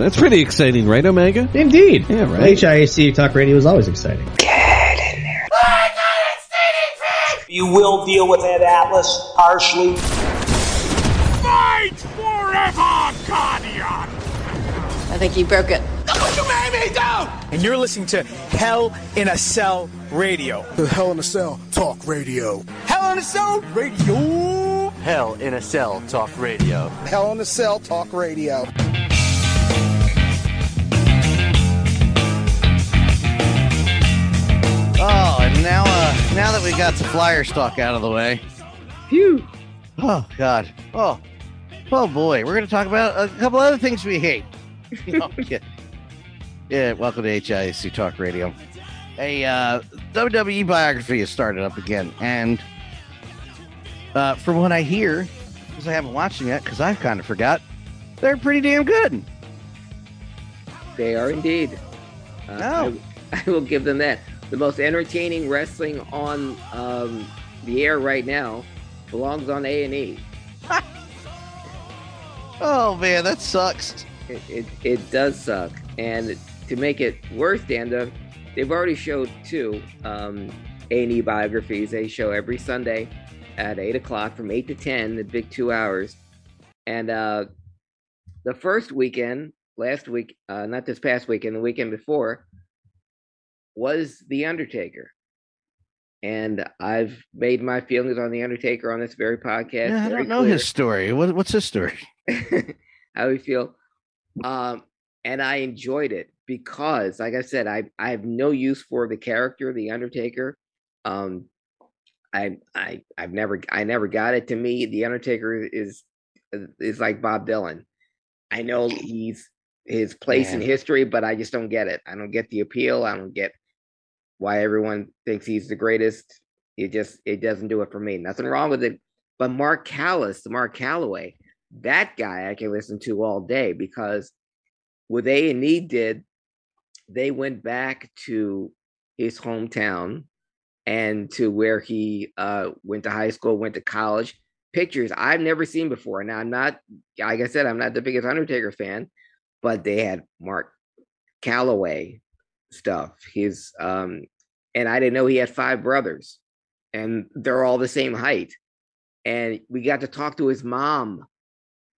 That's pretty exciting, right, Omega? Indeed. Yeah, right. HIAC Talk Radio is always exciting. Get in there. You will deal with Ed Atlas harshly. Fight forever, Guardian! I think you broke it. That's what you made me do! And you're listening to Hell in a Cell Radio. The Hell in a Cell Talk Radio. Hell in a Cell Radio! Hell in a Cell Talk Radio. Hell in a Cell Talk Radio. Oh, and now, uh, now that we got the flyer stock out of the way, phew. Oh God. Oh, oh boy. We're going to talk about a couple other things we hate. Oh, yeah. yeah. Welcome to HIC Talk Radio. A uh, WWE biography has started up again, and uh, from what I hear, because I haven't watched them yet, because I've kind of forgot, they're pretty damn good. They are indeed. Uh, No. I, I will give them that. The most entertaining wrestling on um, the air right now belongs on A and E. Oh man, that sucks. It, it it does suck, and to make it worse, Danda, they've already showed two um, A and E biographies. They show every Sunday at eight o'clock from eight to ten, the big two hours. And uh, the first weekend, last week, uh, not this past weekend, the weekend before, was The Undertaker. And I've made my feelings on The Undertaker on this very podcast. Yeah, I don't know clear his story. What, what's his story? how do we feel. Um, and I enjoyed it because, like I said, I I have no use for the character, the Undertaker. Um, I I I've never I never got it. To me, the Undertaker is is like Bob Dylan. I know he's his place in history, but I just don't get it. I don't get the appeal. I don't get why everyone thinks he's the greatest. It just it doesn't do it for me. Nothing wrong with it. But Mark Callous, Mark Calaway, that guy I can listen to all day because what A and E did, they went back to his hometown and to where he uh, went to high school, went to college. Pictures I've never seen before. Now I'm not, like I said, I'm not the biggest Undertaker fan, but they had Mark Calaway stuff. His um, and I didn't know he had five brothers, and they're all the same height. And we got to talk to his mom,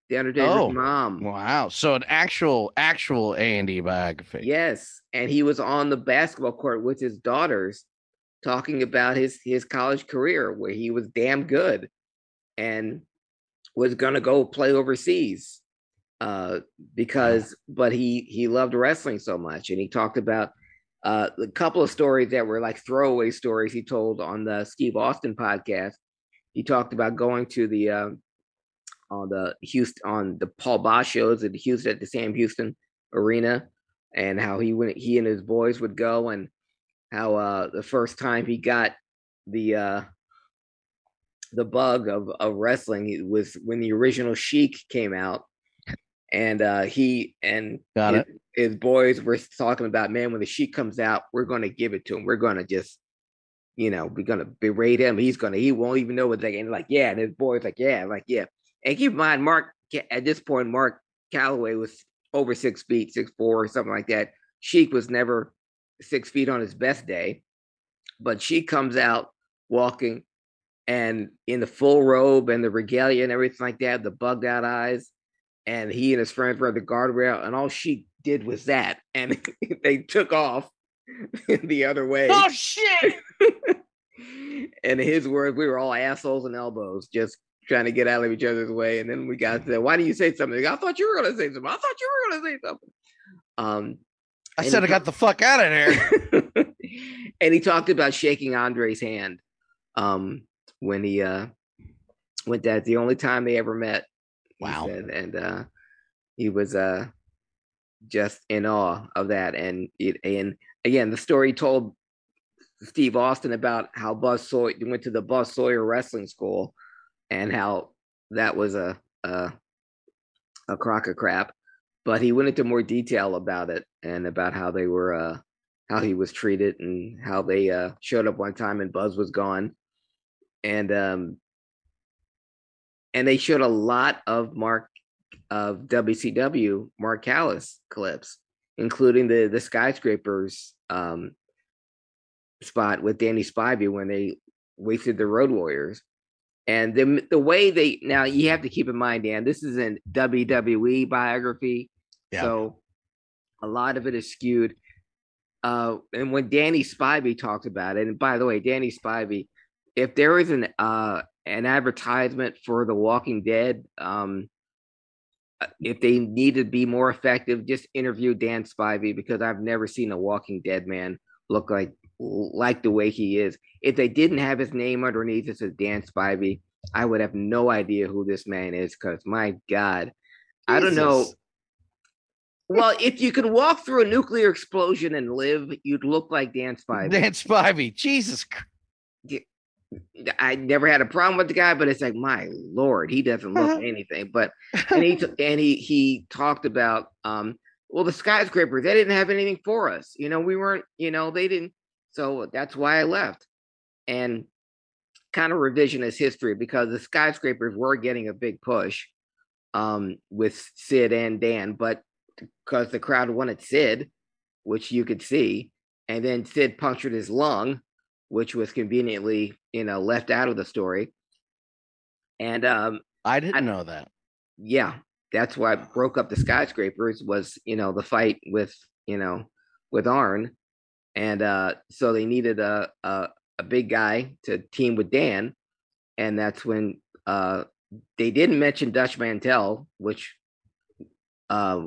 the Undertaker's Oh, mom. Wow. So an actual, actual A and D biography. Yes, and he was on the basketball court with his daughters, talking about his his college career, where he was damn good, and was gonna go play overseas, uh, because but he he loved wrestling so much, and he talked about uh, a couple of stories that were like throwaway stories he told on the Steve Austin podcast. He talked about going to the uh, on the Houston on the Paul Boesch shows at the Houston at the Sam Houston Arena, and how he went he and his boys would go, and how uh, the first time he got the uh, the bug of of wrestling was when the original Sheik came out, and uh, he and Got his, it. His boys were talking about, man, when the Sheik comes out, we're going to give it to him. We're going to just you know, we're gonna berate him. He's gonna, he won't even know what they and like, yeah. And his boy's like, yeah, like, yeah. And keep in mind, Mark at this point, Mark Calaway was over six feet, six four, or something like that. Sheik was never six feet on his best day, but she comes out walking and in the full robe and the regalia and everything like that, the bugged out eyes. And he and his friends were at the guardrail, and all she did was that, and they took off the other way. Oh shit! and his words, we were all assholes and elbows, just trying to get out of each other's way. And then we got to, why do you say something? I thought you were to say something. I thought you were to say something. Um, I said I got the fuck out of there. and he talked about shaking Andre's hand um, when he uh, went. That's the only time they ever met. Wow. said, and uh, he was uh, just in awe of that. And it, and again, the story told Steve Austin about how Buzz Sawyer went to the Buzz Sawyer Wrestling School, and how that was a a, a crock of crap. But he went into more detail about it and about how they were uh, how he was treated and how they uh, showed up one time and Buzz was gone, and um, and they showed a lot of Mark of WCW Mark Callous clips, including the the skyscrapers um, spot with Danny Spivey when they wasted the Road Warriors. And the the way they now you have to keep in mind, Dan, this is a WWE biography, Yeah. so a lot of it is skewed. Uh, and when Danny Spivey talked about it, and by the way, Danny Spivey, if there is an uh an advertisement for The Walking Dead, um, Uh, if they need to be more effective, just interview Dan Spivey because I've never seen a Walking Dead man look like like the way he is. If they didn't have his name underneath it says Dan Spivey, I would have no idea who this man is because my God, I don't know. Well, if you could walk through a nuclear explosion and live, you'd look like Dan Spivey. Dan Spivey. Jesus. Christ. I never had a problem with the guy, but it's like, my lord, he doesn't look anything. But and he and he he talked about um well the skyscrapers they didn't have anything for us you know we weren't you know they didn't so that's why i left and kind of revisionist history because the skyscrapers were getting a big push um with sid and dan but because the crowd wanted sid which you could see and then sid punctured his lung which was conveniently you know left out of the story and um I didn't I- know that. yeah, that's why I broke up the skyscrapers was, you know, the fight with, you know, with Arn. And uh so they needed a a, a big guy to team with Dan. And that's when uh they didn't mention Dutch Mantell, which uh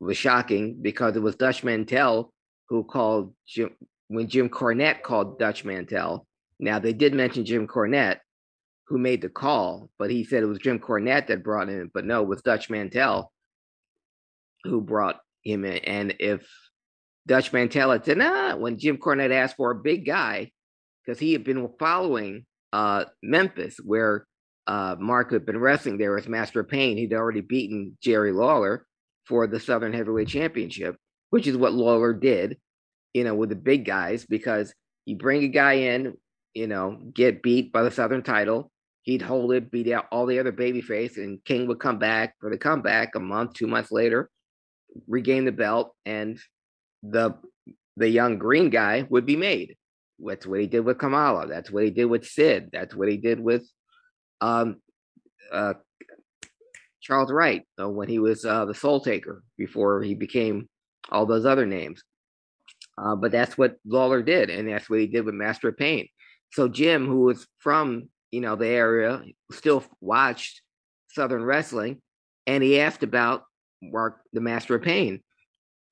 was shocking because it was Dutch Mantell who called Jim when Jim Cornette called Dutch Mantell. Now they did mention Jim Cornette, who made the call, but he said it was Jim Cornette that brought him in, but no, it was Dutch Mantell who brought him in. And if Dutch Mantell had said, nah, when Jim Cornette asked for a big guy, because he had been following uh, Memphis, where uh, Mark had been wrestling there as Master Pain, he'd already beaten Jerry Lawler for the Southern Heavyweight Championship, which is what Lawler did, you know, with the big guys, because you bring a guy in, you know, get beat by the Southern title, he'd hold it, beat out all the other babyface, and King would come back for the comeback a month, two months later, regain the belt, and the the young green guy would be made. That's what he did with Kamala. That's what he did with Sid. That's what he did with um uh Charles Wright uh, when he was uh, the Soul Taker before he became all those other names. Uh, but that's what Lawler did, and that's what he did with Master of Pain. So Jim, who was from you know the area, still watched Southern wrestling, and he asked about Mark, the Master of Pain,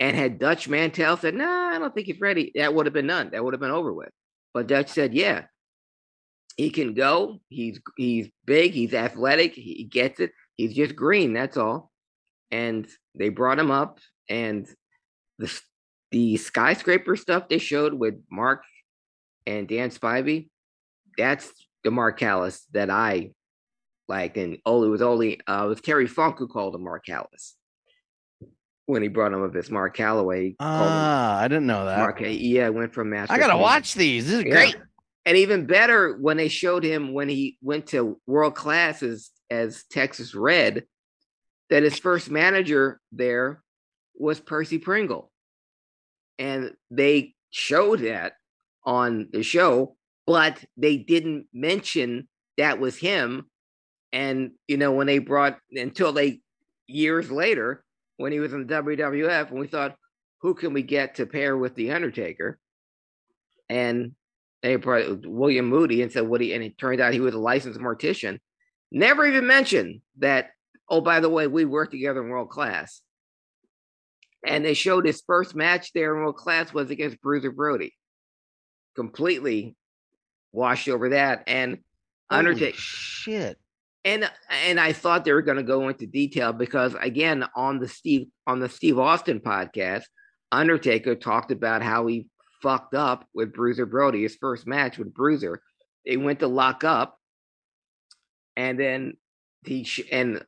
and had Dutch Mantell said, "Nah, I don't think he's ready," that would have been done. That would have been over with. But Dutch said, "Yeah, he can go. He's he's big. He's athletic. He gets it. He's just green. That's all." And they brought him up, and the the skyscraper stuff they showed with Mark and Dan Spivey, that's the Mark Callous that I like. And oh, it was only uh, it was Terry Funk who called him Mark Callous when he brought him up as Mark Calaway. Ah, I didn't know that. Mark, yeah, went from Master. I gotta Pain. watch these. This is Yeah. great. And even better when they showed him when he went to world class as, as Texas Red, that his first manager there was Percy Pringle. And they showed that on the show, but they didn't mention that was him. And you know, when they brought until they years later, when he was in the WWF, and we thought, who can we get to pair with the Undertaker? And they brought uh, William Moody and said, "What?" And it turned out he was a licensed mortician. Never even mentioned that. Oh, by the way, we worked together in world class. And they showed his first match there in world class was against Bruiser Brody. Completely washed over that. And Undertaker Shit. and uh, and I thought they were going to go into detail because again on the Steve on the Steve Austin podcast, Undertaker talked about how he fucked up with Bruiser Brody his first match with Bruiser. They went to lock up, and then he sh- and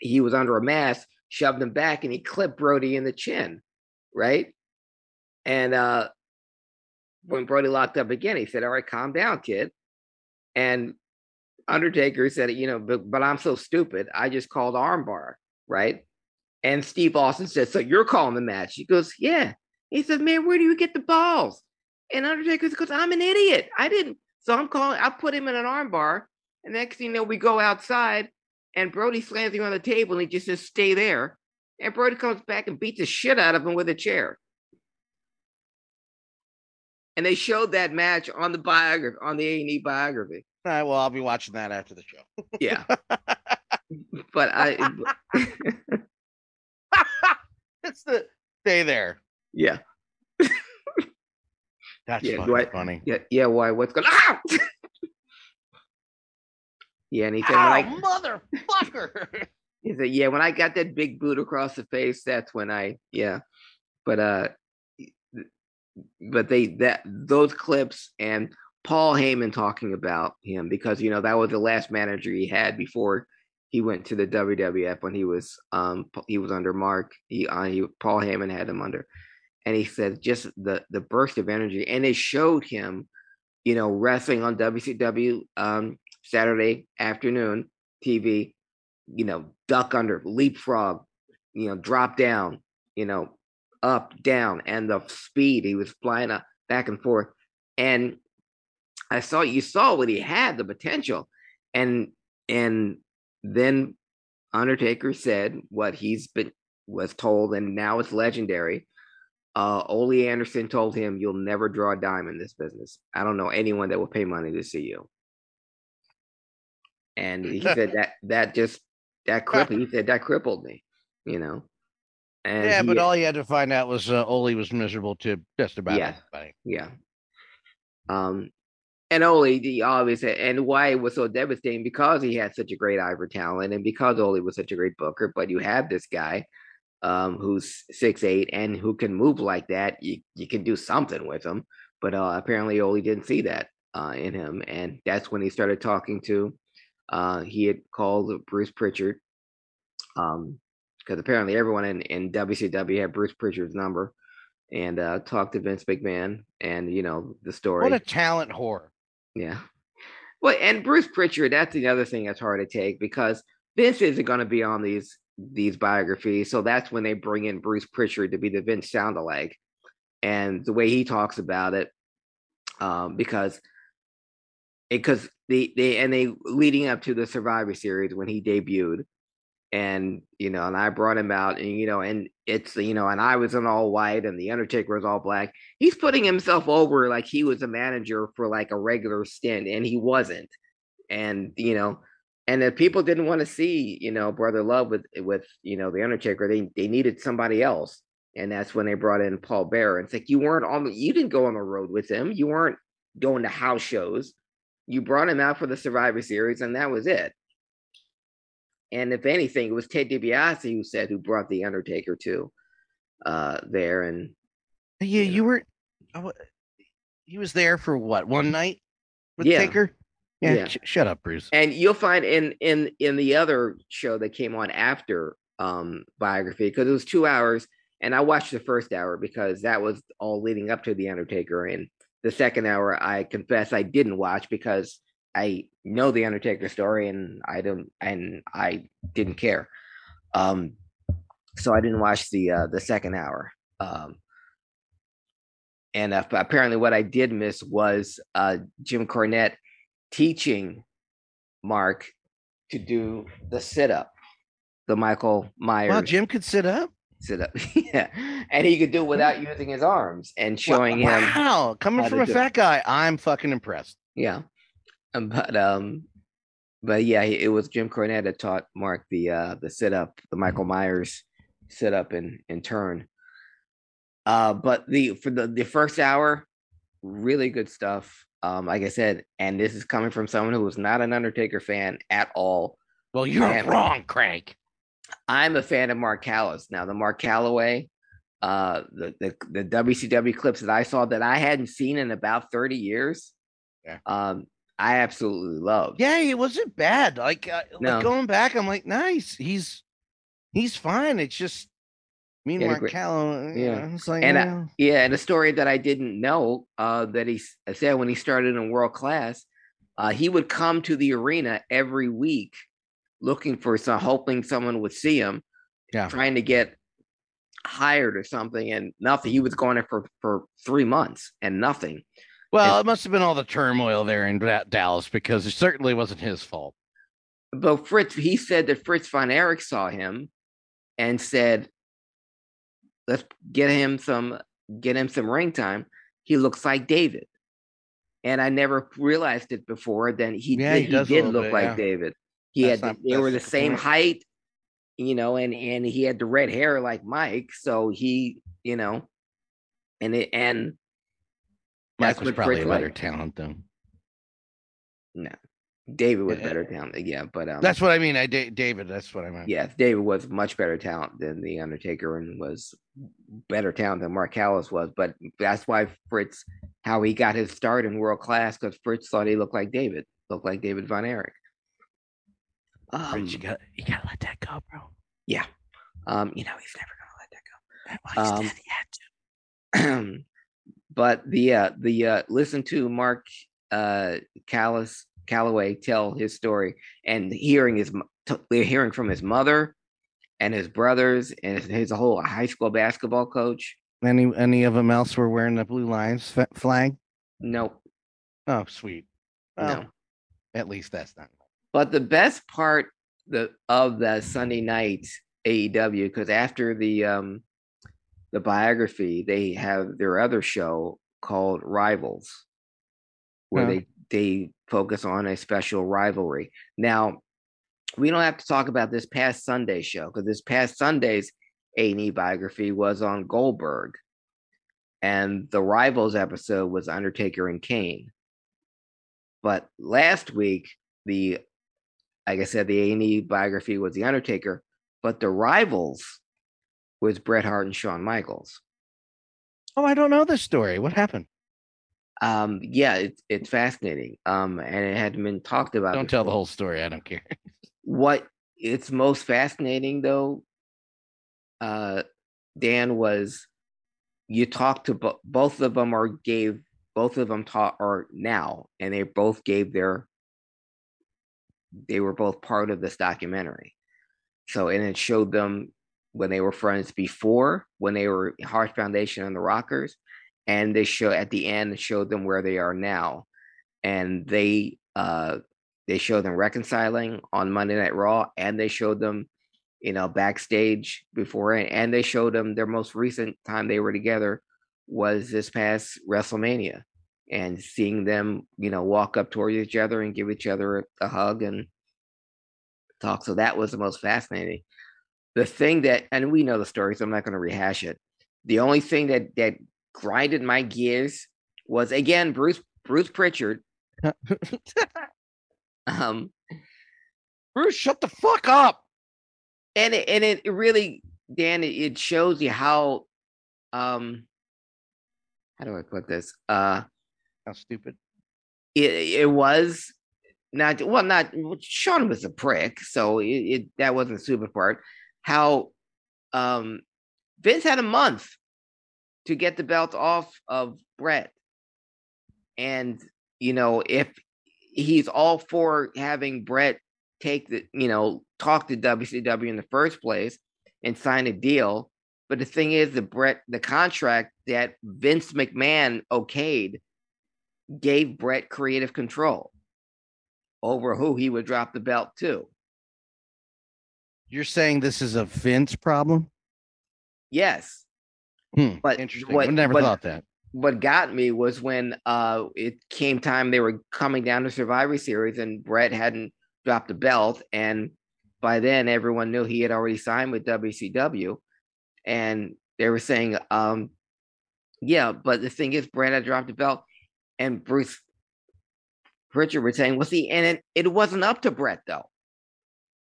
he was under a mask, shoved him back, and he clipped Brody in the chin, right? And uh when Brody locked up again, he said, "All right, calm down, kid." And Undertaker said, you know, but, but I'm so stupid. I just called armbar. right? And Steve Austin said, "So you're calling the match?" He goes, "Yeah." He said, "Man, where do you get the balls?" And Undertaker goes, "I'm an idiot. I didn't." So I'm calling. I put him in an armbar, and next thing you know, we go outside, and Brody slams him on the table, and he just says, "Stay there." And Brody comes back and beats the shit out of him with a chair. And they showed that match on the biography, on the A and E biography. All right, well, I'll be watching that after the show. Yeah, but I, it's the stay there. yeah, That's Yeah, fucking do I- funny. yeah, yeah. Why? What's going? on? Ah! Yeah, and he said, when Ow, I, motherfucker! He said, "Yeah, when I got that big boot across the face, that's when I, yeah." But uh, but they that those clips and Paul Heyman talking about him because you know that was the last manager he had before he went to the WWF when he was um he was under Mark. He uh, he Paul Heyman had him under, and he said just the the burst of energy, and they showed him, you know, wrestling on WCW um Saturday afternoon TV you know, duck under, leapfrog, you know, drop down, you know, up, down, and the speed he was flying up back and forth. And I saw you saw what he had, the potential. And and then Undertaker said what he's been was told, and now it's legendary. Uh Ole Anderson told him, You'll never draw a dime in this business. I don't know anyone that will pay money to see you. And he said that that just that crippled. He said that crippled me, you know. And yeah, he- but all he had to find out was uh, Ole was miserable to just about Yeah. everybody. yeah. Um, and Ole, he always had, and why it was so devastating because he had such a great eye for talent, and because Ole was such a great booker. But you have this guy, um, who's six eight and who can move like that. You you can do something with him. But uh, apparently Ole didn't see that uh, in him, and that's when he started talking to. Uh, he had called Bruce Pritchard, um, because apparently everyone in in WCW had Bruce Pritchard's number, and uh, talked to Vince McMahon, and you know the story. What a talent whore. Yeah. Well, and Bruce Pritchard, that's the other thing that's hard to take because Vince isn't going to be on these these biographies. So that's when they bring in Bruce Pritchard to be the Vince sound alike. And the way he talks about it, um, because because they they and they leading up to the Survivor series when he debuted, and you know, and I brought him out, and you know, and it's you know, and I was in all white, and the Undertaker was all black. He's putting himself over like he was a manager for like a regular stint, and he wasn't. And you know, and if people didn't want to see, you know, Brother Love with with you know the Undertaker, they they needed somebody else, and that's when they brought in Paul Bearer. It's like you weren't on, you didn't go on the road with him, you weren't going to house shows. You brought him out for the Survivor Series, and that was it. And if anything, it was Ted DiBiase who said who brought the Undertaker to uh there, and Yeah, Yeah. you were. I wa- He was there for what one night with Yeah. Taker. Yeah, Yeah. sh- shut up, Bruce. and you'll find in in in the other show that came on after um biography because it was two hours and i watched the first hour because that was all leading up to the undertaker and the second hour i confess i didn't watch because i know the undertaker story and i don't and i didn't care um so i didn't watch the uh the second hour um and uh, apparently what i did miss was uh jim cornette teaching Mark to do the sit up, the Michael Myers Wow, Jim could sit up. Sit up. yeah. And he could do it without using his arms and showing wow, him. Wow, coming from a do it. fat guy, I'm fucking impressed. Yeah. Um, But um but yeah, it was Jim Cornette that taught Mark the uh the sit up, the Michael Myers sit up and and turn. Uh but the for the the first hour, really good stuff. Um, like I said, and this is coming from someone who was not an Undertaker fan at all. Well, you're Man. wrong, Craig. I'm a fan of Mark Callous. Now, the Mark Calaway, uh, the, the the WCW clips that I saw that I hadn't seen in about 30 years, Yeah. um, I absolutely love. Yeah, it wasn't bad. Like, uh, No. like going back, I'm like, nice. He's he's fine. It's just me and Mark great- Callow. yeah. It's like, And I-. Yeah, and a story that I didn't know uh, that he said when he started in world class, uh, he would come to the arena every week looking for some, hoping someone would see him Yeah. trying to get hired or something, and nothing. He was going there for for three months and nothing. Well, And- it must have been all the turmoil there in Da- Dallas because it certainly wasn't his fault. But Fritz, he said that Fritz von Erich saw him and said, "Let's get him some, get him some ring time. He looks like David." And I never realized it before. Then he Yeah, did, he he did look bit, like yeah. David. He That's had not- they were the same point. height, you know, and and he had the red hair like Mike. So he, you know, and it and Mike was probably a better liked. talent, though. No, David was better talent. Yeah, but um, That's what I mean. I da- David. That's what I meant. Yes, David was much better talent than the Undertaker and was better talent than Mark Callous was. But that's why Fritz, how he got his start in world class, because Fritz thought he looked like David, looked like David Von Erich. Um, you got you gotta let that go, bro. Yeah. Um, you know, he's never gonna let that go. Um, dead, to. but the uh the uh listen to Mark uh Callous Calaway tell his story and hearing his t- hearing from his mother and his brothers and his, whole high school basketball coach. Any any of them else were wearing the blue lions fa- flag? Nope, Oh, sweet. no. At least that's not. But the best part the of the Sunday night AEW because after the um the biography they have their other show called Rivals where Huh. they they focus on a special rivalry. Now we don't have to talk about this past Sunday show because this past Sunday's A&E biography was on Goldberg and the Rivals episode was Undertaker and Kane. But last week the like I said, the A&E biography was The Undertaker, but the rivals was Bret Hart and Shawn Michaels. Oh, I don't know this story. What happened? Um, yeah, it's it's fascinating. Um, and it hadn't been talked about. Don't tell the whole story. I don't care. What it's most fascinating though, uh, Dan was you talked to bo- both of them or gave both of them taught or now, and they both gave their they were both part of this documentary. So, and it showed them when they were friends before, when they were Heart Foundation and the Rockers, and they show at the end it showed them where they are now, and they uh they showed them reconciling on Monday Night Raw, and they showed them, you know, backstage before, and they showed them their most recent time they were together was this past WrestleMania, and seeing them, you know, walk up toward each other and give each other a, hug and talk. So that was the most fascinating. The thing that, and we know the story, so I'm not going to rehash it. The only thing that that grinded my gears was again Bruce Bruce Pritchard. um, Bruce, shut the fuck up. and it, and it really Dan it, it shows you how um how do I put this uh How stupid. it it was not well not Shawn was a prick so it, it that wasn't stupid part how um Vince had a month to get the belt off of Bret and you know if he's all for having Bret take the you know talk to WCW in the first place and sign a deal but the thing is the Bret the contract that Vince McMahon okayed gave Bret creative control over who he would drop the belt to. You're saying this is a Vince problem? Yes. Hmm, But interesting. what- I never but- thought that. What got me was when uh it came time they were coming down to Survivor Series and Bret hadn't dropped the belt and by then everyone knew he had already signed with WCW and they were saying um yeah but the thing is Bret had dropped the belt and Bruce Pritchard was saying well see and it, it wasn't up to Bret though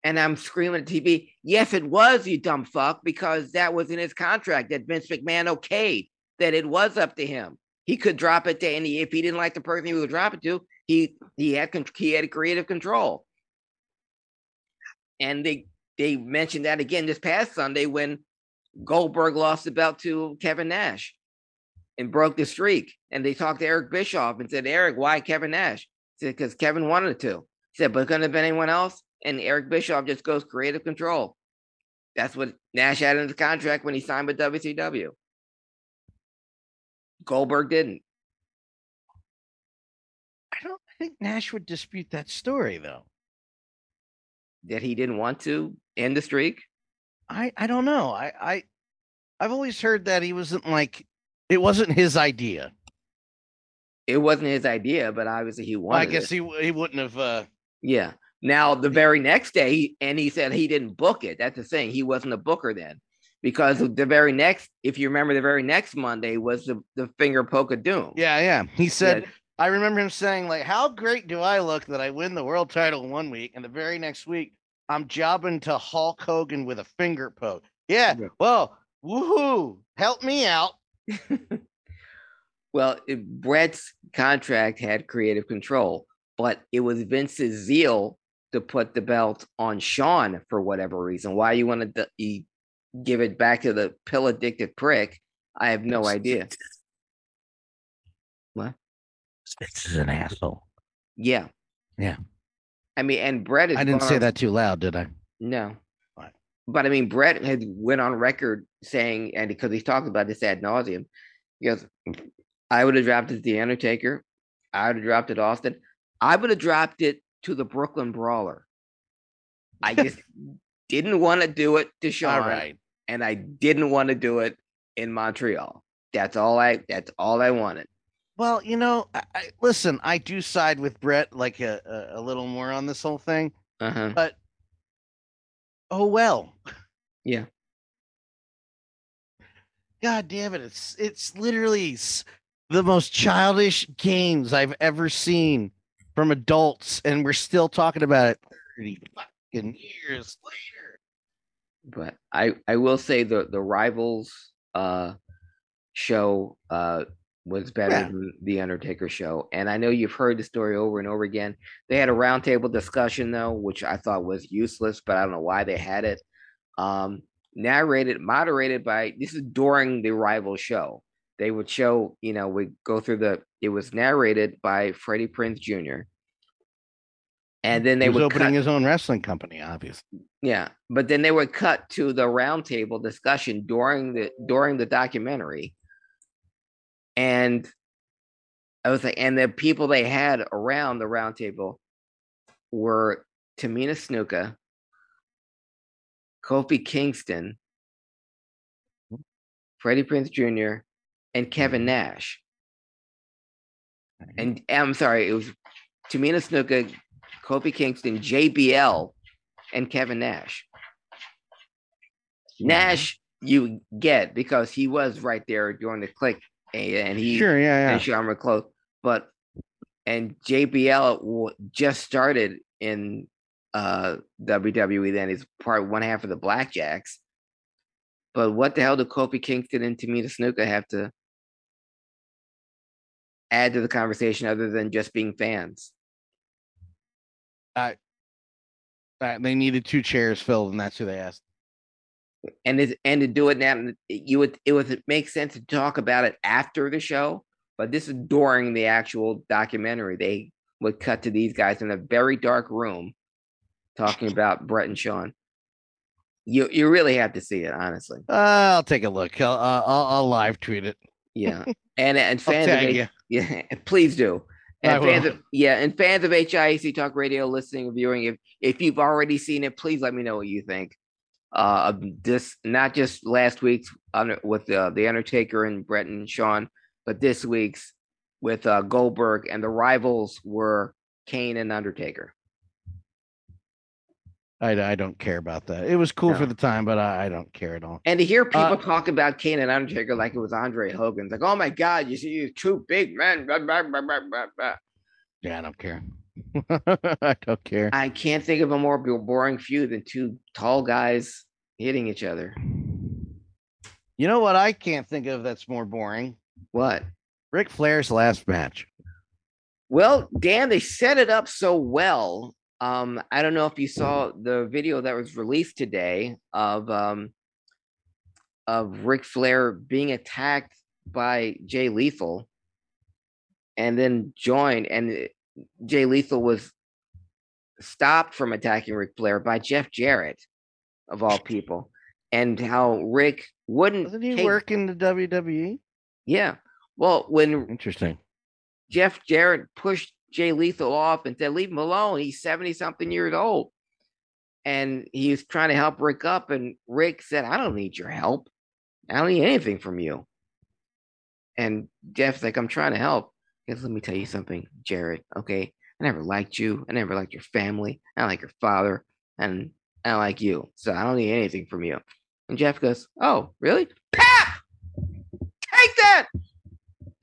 and I'm screaming at TV yes it was you dumb fuck because that was in his contract that Vince McMahon okayed that it was up to him. He could drop it to any if he didn't like the person he would drop it to. He he had he had creative control, and they they mentioned that again this past Sunday when Goldberg lost the belt to Kevin Nash and broke the streak. And they talked to Eric Bischoff and said, Eric, why Kevin Nash? He said because Kevin wanted to. He said, but couldn't have been anyone else. And Eric Bischoff just goes creative control. That's what Nash had in his contract when he signed with WCW. Goldberg didn't. I don't think Nash would dispute that story though. That he didn't want to end the streak. I I don't know. I I I've always heard that he wasn't like it wasn't his idea. It wasn't his idea, but obviously he Well, I guess it. he he wouldn't have. uh Yeah. Now the very next day, he- and he said he didn't book it. That's the thing. He wasn't a booker then, because the very next, if you remember, the very next Monday was the the finger poke of doom. Yeah, yeah. He said. Yeah. I remember him saying like, "How great do I look that I win the world title one week, and the very next week I'm jobbing to Hulk Hogan with a finger poke." Yeah. Yeah. Well, woohoo! Help me out. Well, it, Bret's contract had creative control, but it was Vince's zeal to put the belt on Shawn for whatever reason. Why you wanted to you give it back to the pill addicted prick? I have no idea. What? This is an asshole. Yeah. Yeah. I mean, and Bret is. I didn't say that too loud, did I? No. But I mean, Bret had went on record saying, and because he's talked about this ad nauseum, he goes, I would have dropped it to The Undertaker. I would have dropped it Austin. I would have dropped it to the Brooklyn Brawler. I just didn't want to do it to Shawn, right. and I didn't want to do it in Montreal. That's all I. That's all I wanted. Well, you know, I, I, listen, I do side with Bret like a, a, a little more on this whole thing, Uh huh. but oh well. Yeah. God damn it! It's it's literally the most childish games I've ever seen from adults, and we're still talking about it thirty fucking years later. but I I will say the the rivals uh show uh was better Yeah. than the Undertaker show, and I know you've heard the story over and over again. They had a roundtable discussion though, which I thought was useless, but I don't know why they had it. Um, narrated, moderated by this is during the rival show. They would show, you know, we go through the. It was narrated by Freddie Prinze Jr. And then they would opening cut, his own wrestling company, obviously. yeah, but then they would cut to the roundtable discussion during the during the documentary, and I was like, and the people they had around the roundtable were Tamina Snuka, Kofi Kingston, mm. Freddie Prinze Jr., and Kevin mm. Nash. And eh, I'm sorry, it was Tamina Snuka, Kofi Kingston, JBL, and Kevin Nash. Nash, you get because he was right there during the Kliq, and, and he Sure, yeah, and yeah. Sean McClure, but and JBL w- just started in uh WWE. Then he's part one half of the Blackjacks. But what the hell do Kofi Kingston and Tamina Snuka have to add to the conversation other than just being fans? Uh, they needed two chairs filled, and that's who they asked. And it, and to do it now, you would it would make sense to talk about it after the show, but this is during the actual documentary. They would cut to these guys in a very dark room talking about Bret and Shawn. You you really have to see it, honestly. Uh, I'll take a look. I'll, uh, I'll, I'll live tweet it. Yeah, and and fans of H- yeah, please do. I And fans will. of yeah, and fans of HIAC Talk Radio listening viewing, if if you've already seen it, please let me know what you think. Uh, this not just last week's under, with uh, the Undertaker and Bret and Shawn, but this week's with uh, Goldberg and the rivals were Kane and Undertaker. I, I don't care about that. It was cool No. for the time, but I, I don't care at all. And to hear people Uh, talk about Kane and Undertaker like it was Andre Hogan's, like, oh my God, you see, you two big men. blah, blah, blah, blah, blah, blah. Yeah, I don't care. I don't care. I can't think of a more boring feud than two tall guys hitting each other. You know what I can't think of that's more boring? What? Ric Flair's last match. Well, Dan, they set it up so well. Um, I don't know if you saw the video that was released today of um of Ric Flair being attacked by Jay Lethal and then joined and Jay Lethal was stopped from attacking Ric Flair by Jeff Jarrett of all people. and how Rick wouldn't Doesn't he take- work in the WWE? Yeah. Well, when Interesting. Jeff Jarrett pushed Jay Lethal off and said, "Leave him alone. He's seventy something years old," and he was trying to help Rick up, and Rick said, "I don't need your help. I don't need anything from you." And Jeff's like, "I'm trying to help." Goes, "Let me tell you something, Jared, Okay, I never liked you. I never liked your family. I don't like your father, and I don't like you. So I don't need anything from you." And Jeff goes, "Oh, really? Pap! Take that!"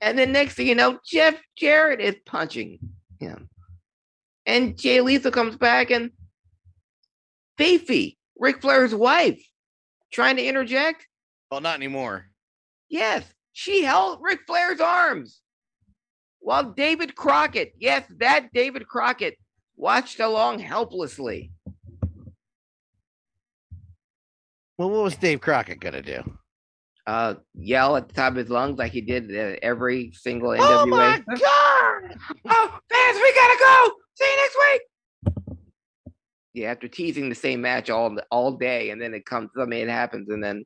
And then next thing you know, Jeff Jarrett is punching him. And Jay Lethal comes back and Fifi, Ric Flair's wife, trying to interject. Well, not anymore. Yes, she held Ric Flair's arms. While David Crockett, yes, that David Crockett, watched along helplessly. Well, what was Dave Crockett gonna do? Uh, yell at the top of his lungs like he did at every single NWA. Oh my god! Oh, fans, we gotta go. See you next week. Yeah, after teasing the same match all all day, and then it comes, I mean, it happens, and then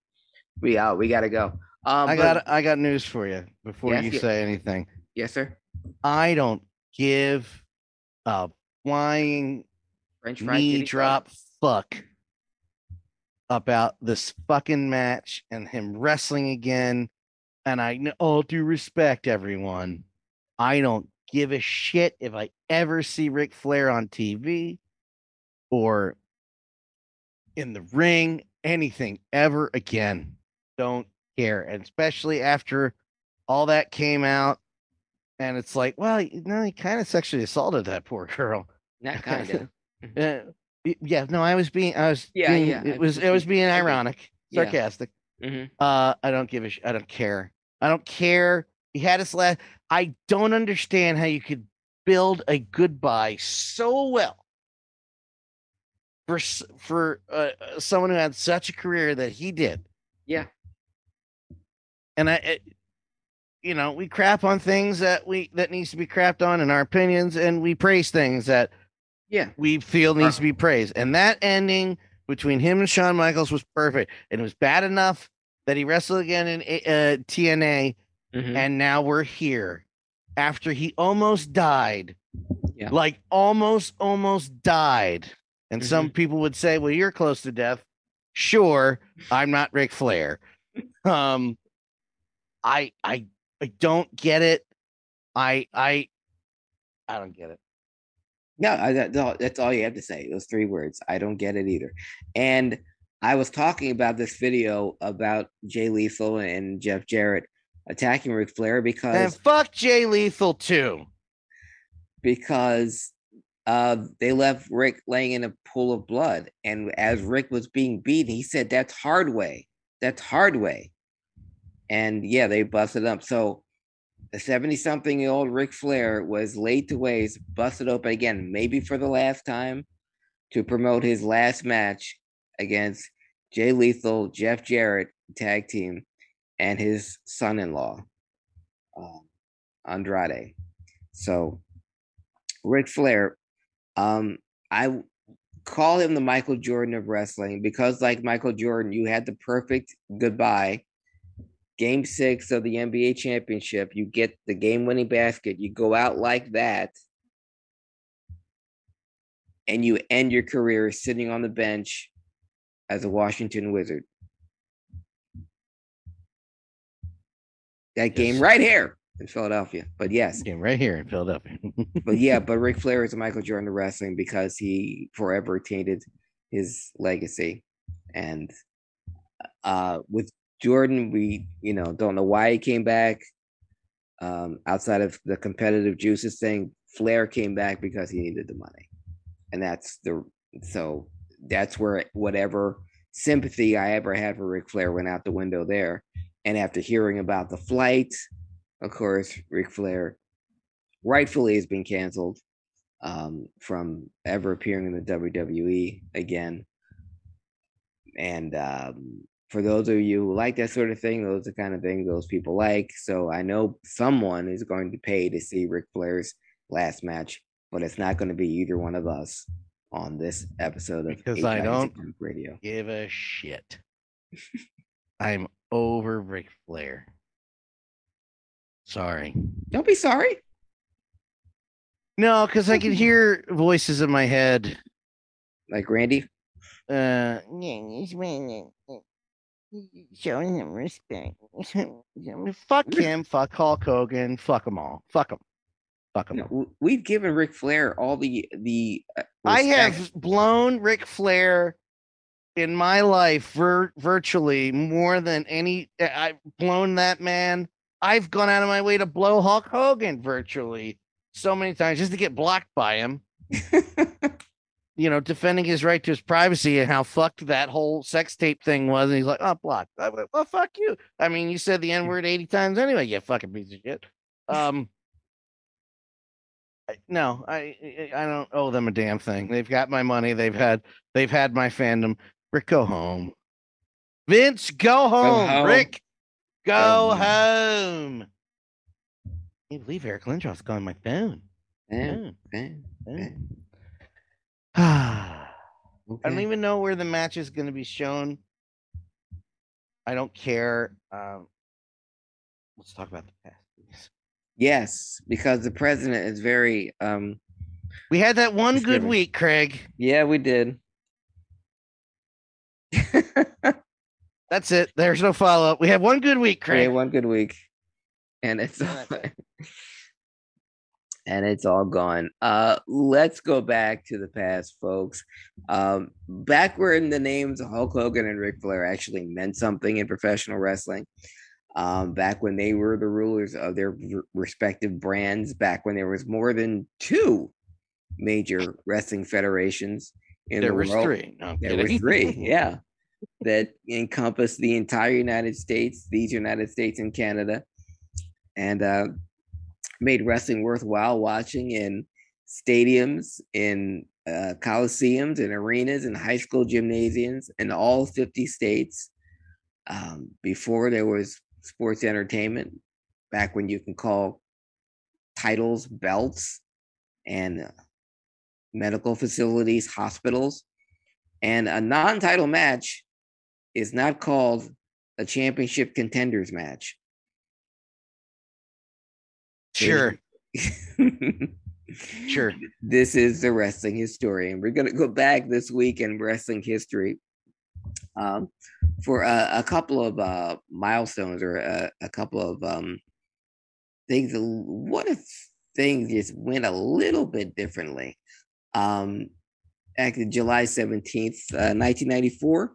we out. We gotta go. Um, I but- got I got news for you before Yes, you yeah. say anything. yes, sir. I don't give a flying French knee kitty drop fuck about this fucking match and him wrestling again. And I all due respect, everyone. I don't give a shit if I ever see Ric Flair on TV or in the ring, anything ever again. Don't care. And especially after all that came out. And it's like, well, you know, he kind of sexually assaulted that poor girl. Not kind of. Uh, y- yeah, no, I was being, I was, Yeah, being- yeah, it was, it was being ironic, yeah. sarcastic. hmm Uh, I don't give a, sh- I don't care. I don't care. He had us last. I don't understand how you could build a goodbye so well for for uh, uh, someone who had such a career that he did. Yeah. And I, it, you know, we crap on things that we that needs to be crapped on in our opinions, and we praise things that Yeah. we feel needs to be praised. And that ending between him and Shawn Michaels was perfect, and it was bad enough that he wrestled again in uh, TNA, Mhm. and now we're here after he almost died. Yeah. Like almost, almost died. And some people would say, "Well, you're close to death." Sure, I'm not Ric Flair. Um, I, I, I don't get it. I, I, I don't get it. No, I, no, that's all you have to say. Those three words. I don't get it either. And I was talking about this video about Jay Lethal and Jeff Jarrett attacking Ric Flair And because fuck Jay Lethal too. because uh, they left Rick laying in a pool of blood. And as Rick was being beaten, he said, That's hard way. That's hard way. And yeah, they busted up. So the 70 something year old Ric Flair was laid to waste, busted open again, maybe for the last time, to promote his last match against Jay Lethal, Jeff Jarrett, tag team, and his son in law, uh, Andrade. So Ric Flair, um, I call him the Michael Jordan of wrestling because, like Michael Jordan, you had the perfect goodbye. Game six of the NBA championship, you get the game winning basket, you go out like that, and you end your career sitting on the bench as a Washington Wizard. That game Yes. right here in Philadelphia. But yes, Game right here in Philadelphia. but yeah, but Ric Flair is a Michael Jordan of wrestling because he forever tainted his legacy. And uh with Jordan, we you know don't know why he came back. Um, outside of the competitive juices thing, Flair came back because he needed the money. And that's the so that's where whatever sympathy I ever had for Ric Flair went out the window there. And after hearing about the flight, of course, Ric Flair rightfully has been canceled um, from ever appearing in the WWE again. And um, for those of you who like that sort of thing, those are the kind of things those people like. So I know someone is going to pay to see Ric Flair's last match, but it's not going to be either one of us on this episode of Because I don't Radio. Give a shit. I'm over Ric Flair. Sorry. Don't be sorry. No, because I can hear voices in my head. Like Randy. Uh, showing him respect. fuck him. Fuck Hulk Hogan. Fuck them all. Fuck them. Fuck them. No, we've given Ric Flair all the the. Uh, I have blown Ric Flair in my life vir- virtually more than any. I- I've blown that man. I've gone out of my way to blow Hulk Hogan virtually so many times just to get blocked by him. you know, defending his right to his privacy and how fucked that whole sex tape thing was. And he's like, oh, blocked. I went, well, fuck you. I mean, you said the N word 80 times anyway, you fucking piece of shit. Um, I- no, I I don't owe them a damn thing. They've got my money. They've had they've had my fandom. Rick, go home. Vince, go home. home. Rick, go Go home. I can't believe Eric Lindrom's calling my phone. Yeah, Phone, yeah, phone. I don't even know where the match is going to be shown. I don't care. Um, let's talk about the past. please. Yes, because the president is very. um We had that one good week, Craig. Yeah, we did. That's it. There's no follow up. We had one good week, Yeah, Craig. one good week, and it's and it's all gone. Uh, let's go back to the past, folks. Um, back when the names Hulk Hogan and Ric Flair actually meant something in professional wrestling. Um, back when they were the rulers of their r- respective brands. Back when there was more than two major wrestling federations in there the world. three. No, There were three, yeah, that encompassed the entire United States, these United States and Canada, and uh, made wrestling worthwhile watching in stadiums, in uh, coliseums, in arenas, in high school gymnasiums, in all 50 states. Um, before there was sports entertainment, back when you can call titles belts and uh, medical facilities, hospitals, and a non-title match is not called a championship contenders match. Sure. Sure. This is the wrestling historian. We're gonna go back this week in wrestling history um, for a, a couple of uh, milestones or a, a couple of um, things. What if things just went a little bit differently? Um, actually, July seventeenth, uh, nineteen ninety four.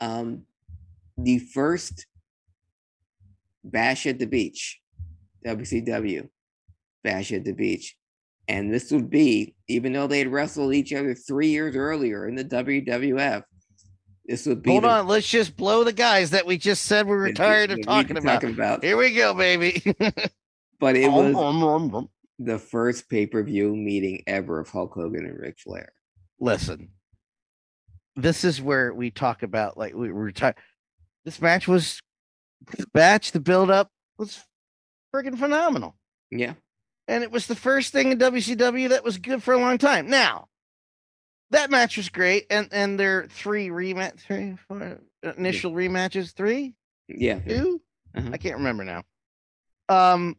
Um, the first Bash at the Beach, WCW, Bash at the Beach. And this would be, even though they'd wrestled each other three years earlier in the WWF, this would be. Hold the- on. Let's just blow the guys that we just said we were tired of talking about. talking about. Here we go, baby. But it was Listen. the first pay per view meeting ever of Hulk Hogan and Ric Flair. Listen, this is where we talk about like we were talking. This match was this match. The build up was freaking phenomenal. Yeah. And it was the first thing in WCW that was good for a long time. Now, that match was great, and and their three rematch, three, four, initial rematches, three, Yeah. 2 Uh-huh. I can't remember now. Um,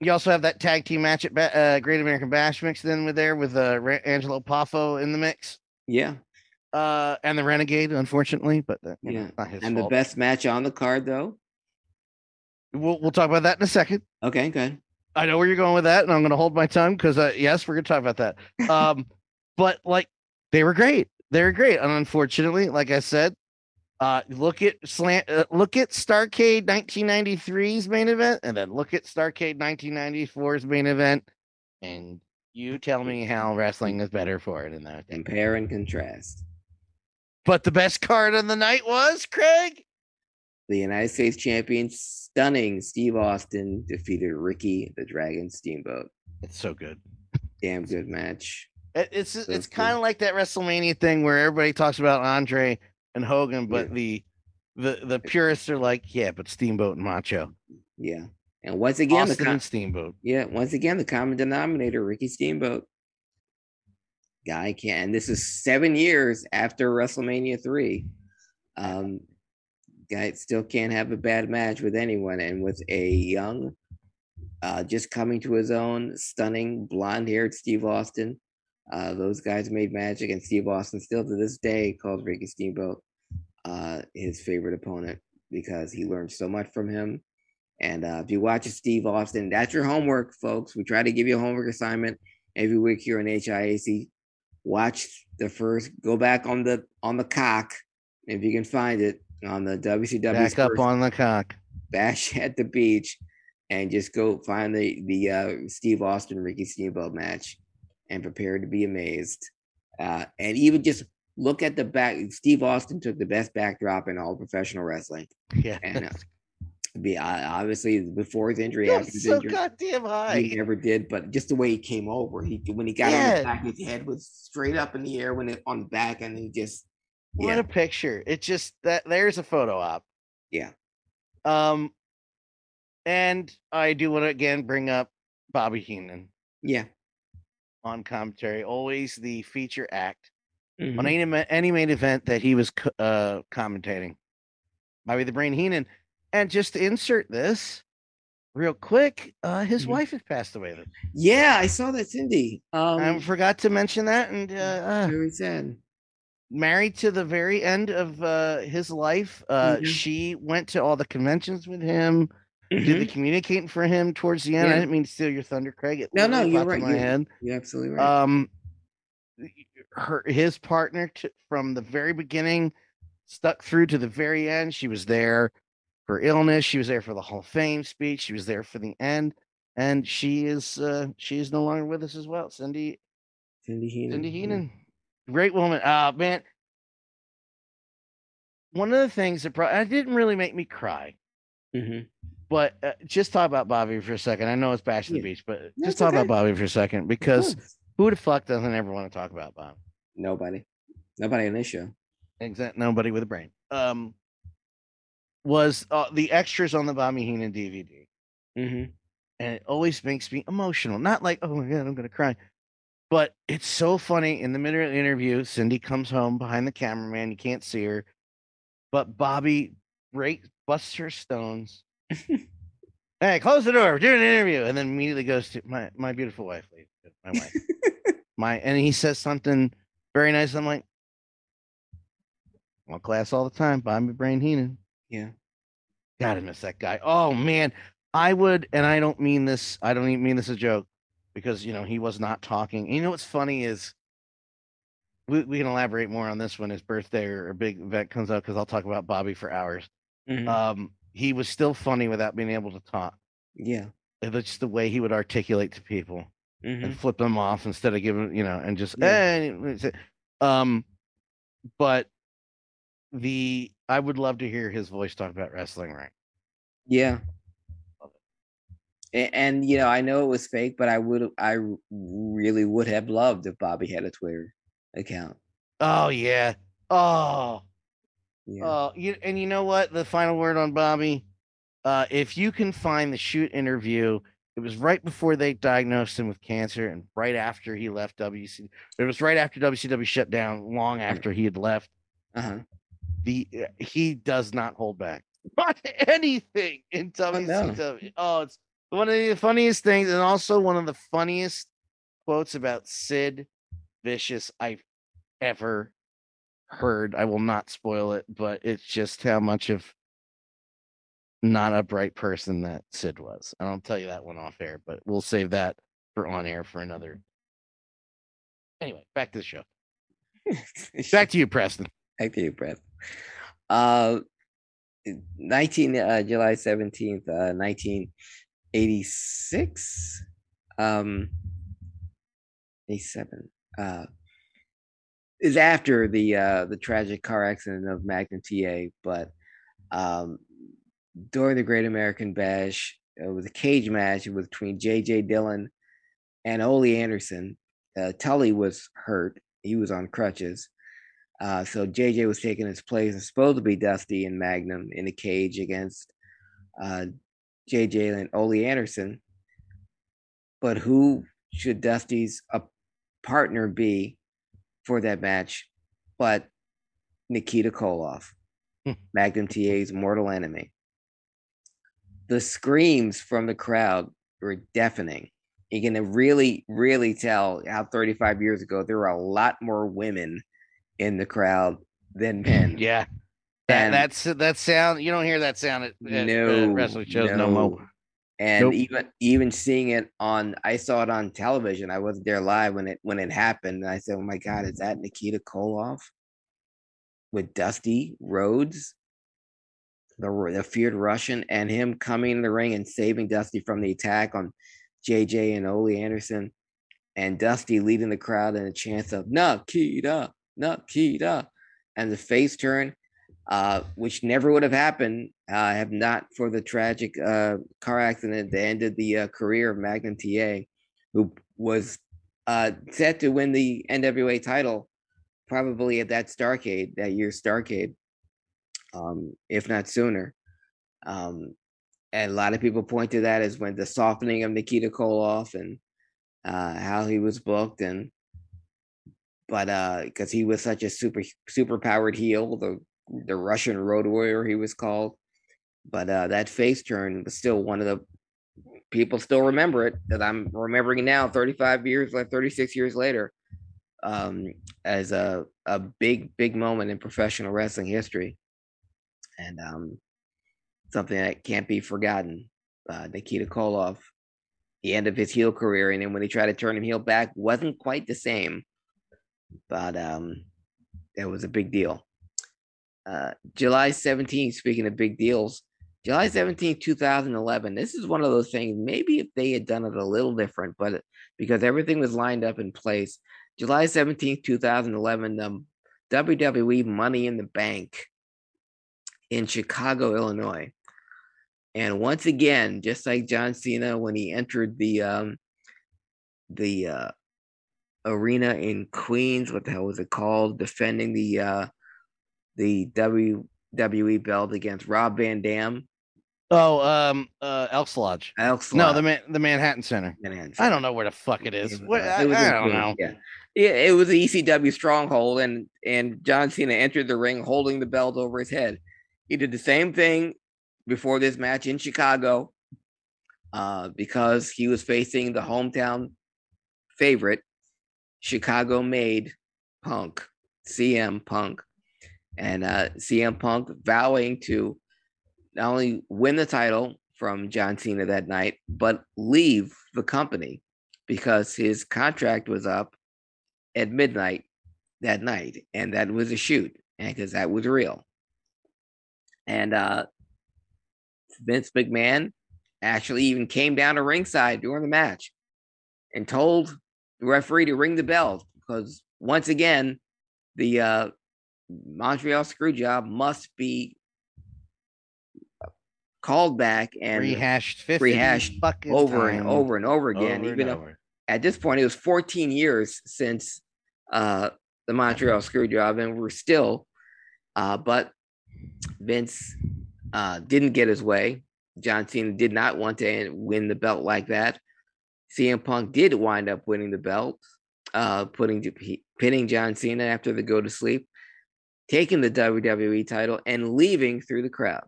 you also have that tag team match at Ba- uh, Great American Bash mixed in with there with uh, Ra- Angelo Poffo in the mix. Yeah. Uh, and the Renegade, unfortunately, but that, know, Yeah. his And the best match on the card, though. We'll we'll talk about that in a second. Okay, good. I know where you're going with that, and I'm going to hold my tongue because, uh, yes, we're going to talk about that. Um, but like, they were great. They were great, and unfortunately, like I said, uh, look at slant, uh, look at Starcade 1993's main event, and then look at Starcade 1994's main event, and you tell me how wrestling is better for it in that. Compare and contrast. But the best card of the night was Craig. The United States champion, stunning Steve Austin, defeated Ricky the Dragon Steamboat. It's so good. Damn good match. It, it's That's it's kind of like that WrestleMania thing where everybody talks about Andre and Hogan, but Yeah. the the the purists are like, yeah, but Steamboat and Macho, Yeah. And once again, the Austin com- and Steamboat. yeah, once again, the common denominator, Ricky Steamboat. Guy can and this is seven years after WrestleMania three. Um guy still can't have a bad match with anyone, and with a young, uh, just coming to his own, stunning blonde-haired Steve Austin. Uh, those guys made magic, and Steve Austin still to this day calls Ricky Steamboat uh, his favorite opponent because he learned so much from him. And uh, if you watch Steve Austin, that's your homework, folks. We try to give you a homework assignment every week here on HIAC. Watch the first, go back on the on the cock if you can find it on the WCW. Back up on the cock. Bash at the beach, and just go find the the uh, Steve Austin Ricky Steamboat match, and prepare to be amazed. Uh, and even just look at the back. Steve Austin took the best backdrop in all professional wrestling. Yeah. And uh, be uh, obviously before his injury, after his so injury, goddamn he never did. But just the way he came over, he when he got on the back, his head was straight up in the air when it on the back, and he just What yeah, a picture. It just that there's a photo op. yeah, Um and I do want to again bring up Bobby Heenan yeah. on commentary, always the feature act Mhm. on any, any main event that he was uh, commentating. Bobby the Brain Heenan. And just to insert this real quick, uh, his Mhm. wife has passed away. Yeah, I saw that Cindy. Um, I forgot to mention that. And uh, uh, very sad. Married to the very end of uh, his life. Uh, Mhm. She went to all the conventions with him, did the Mhm. communicating for him towards the end. I didn't mean to steal your thunder, Craig. It No, no, you're right. My You're, head. you're absolutely right. Um, her his partner to, from the very beginning stuck through to the very end. She was there for illness. She was there for the Hall of Fame speech. She was there for the end, and she is uh, she is no longer with us as well. Cindy Cindy Heenan. Cindy yeah. Heenan, great woman. Ah, man. One of the things that probably didn't really make me cry, Mhm. but uh, just talk about Bobby for a second. I know it's Bash at the Yeah. Beach, but No, just talk about. Bobby for a second because who the fuck doesn't ever want to talk about Bob? nobody, nobody on this show. Exact nobody with a brain. Um, was uh, the extras on the Bobby Heenan DVD, hmm and it always makes me emotional. Not like, oh my god, I'm gonna cry, but it's so funny. In the middle of the interview, Cindy comes home behind the cameraman. You can't see her, but Bobby breaks, busts her stones. hey, close the door. We're doing an interview, and then immediately goes to my my beautiful wife, my wife, my, and he says something very nice. I'm like, well, class all the time. Bobby Brain Heenan. Yeah. Gotta miss that guy. Oh man, I would, and I don't mean this. I don't even mean this as a joke, because you know he was not talking. You know what's funny is, we we can elaborate more on this when his birthday or a big event comes out, because I'll talk about Bobby for hours. Mhm. Um, he was still funny without being able to talk. yeah. It's just the way he would articulate to people hmm and flip them off instead of giving you know and just Yeah. "Eh," um but the i would love to hear his voice talk about wrestling right Yeah. And, you know, I know it was fake, but I would, I really would have loved if Bobby had a Twitter account. oh yeah oh Yeah. oh you and you know what the final word on bobby uh if you can find the shoot interview it was right before they diagnosed him with cancer and right after he left wc it was right after wcw shut down long after he had left uh-huh. the uh, he does not hold back on anything in WCW. Oh, it's one of the funniest things, and also one of the funniest quotes about Sid Vicious I've ever heard. I will not spoil it, but it's just how much of not a bright person that Sid was. And I'll tell you that one off air, but we'll save that for on air for another. Anyway, back to the show. Back to you, Preston. Back to you, Brett. Uh, 19, uh, July 17th, uh, 1986. Um, 87. Uh, is after the uh the tragic car accident of Magnum TA, but um during the Great American Bash, it was a cage match between J.J. Dillon and Ole Anderson. Uh, Tully was hurt; he was on crutches. Uh, so JJ was taking his place. It's supposed to be Dusty and Magnum in a cage against uh, JJ and Ole Anderson. But who should Dusty's a partner be for that match but Nikita Koloff? Hmm. Magnum TA's mortal enemy. The screams from the crowd were deafening. You can really, really tell how 35 years ago there were a lot more women in the crowd than men. Yeah. That, And- that's that sound. You don't hear that sound at, at, no wrestling shows no, more. And Nope. even even seeing it on, I saw it on television. I wasn't there live when it when it happened. And I said, "Oh my god, is that Nikita Koloff with Dusty Rhodes, the the feared Russian, and him coming in the ring and saving Dusty from the attack on JJ and Ole Anderson, and Dusty leading the crowd in a chant of Nikita, Nikita, and the face turn." Uh, which never would have happened uh, have not for the tragic uh, car accident that ended the uh, career of Magnum TA, who was uh, set to win the NWA title probably at that Starcade, that year's Starcade, um, if not sooner. Um, and a lot of people point to that as when the softening of Nikita Koloff and uh, how he was booked and but uh because he was such a super super powered heel the the Russian Road Warrior he was called. But uh, that face turn was still one of the people still remember it that I'm remembering now, 35 years, like 36 years later, um, as a a big big moment in professional wrestling history, and um, something that can't be forgotten. Uh, Nikita Koloff, the end of his heel career, and then when he tried to turn him heel back, wasn't quite the same, but um, it was a big deal uh, July 17th, speaking of big deals, July 17th, 2011. This is one of those things, maybe if they had done it a little different, but because everything was lined up in place. July 17th, 2011, the WWE Money in the Bank in Chicago, Illinois. And once again, just like John Cena when he entered the um, the uh, arena in Queens, what the hell was it called? Defending the uh, the WWE belt against Rob Van Dam. Oh, um, uh, Elks Lodge. Elks Lodge. No, the man, the Manhattan Center. Manhattan I don't know where the fuck it is. It was, What, I, it I don't know. Yeah. Yeah, it was the ECW stronghold, and and John Cena entered the ring holding the belt over his head. He did the same thing before this match in Chicago, uh, because he was facing the hometown favorite, Chicago made Punk, CM Punk, and uh, CM Punk vowing to not only win the title from John Cena that night, but leave the company because his contract was up at midnight that night, and that was a shoot, and because that was real. And uh, Vince McMahon actually even came down to ringside during the match and told the referee to ring the bell because once again, the uh, Montreal Screwjob must be called back and rehashed 50 rehashed fucking over and over and over again. Over even though over. at this point it was 14 years since uh, the Montreal Screwjob, and we're still. Uh, but Vince uh, didn't get his way. John Cena did not want to win the belt like that. CM Punk did wind up winning the belt, uh, putting pinning John Cena after the go to sleep, taking the WWE title and leaving through the crowd.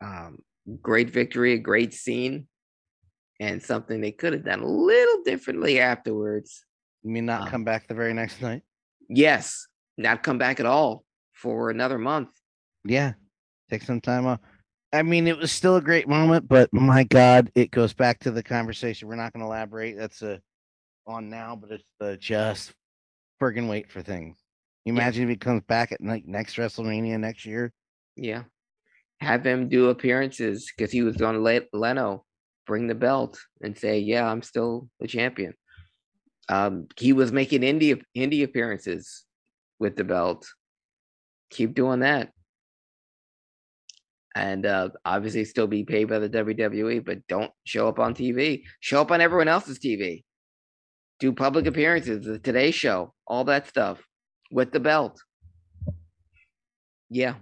Um, great victory, a great scene, and something they could have done a little differently afterwards. You mean not Um, come back the very next night? Yes, not come back at all for another month. Yeah. Take some time off. I mean, it was still a great moment, but my God, it goes back to the conversation. We're not going to elaborate. That's a on now, but it's the just friggin' wait for things. You Yeah. imagine if he comes back at like next WrestleMania next year. Yeah. Have him do appearances because he was on Le- Leno, bring the belt and say, Yeah, I'm still the champion. Um, he was making indie indie appearances with the belt. Keep doing that. And uh, obviously still be paid by the WWE, but don't show up on TV. Show up on everyone else's TV. Do public appearances, the Today Show, all that stuff with the belt. Yeah,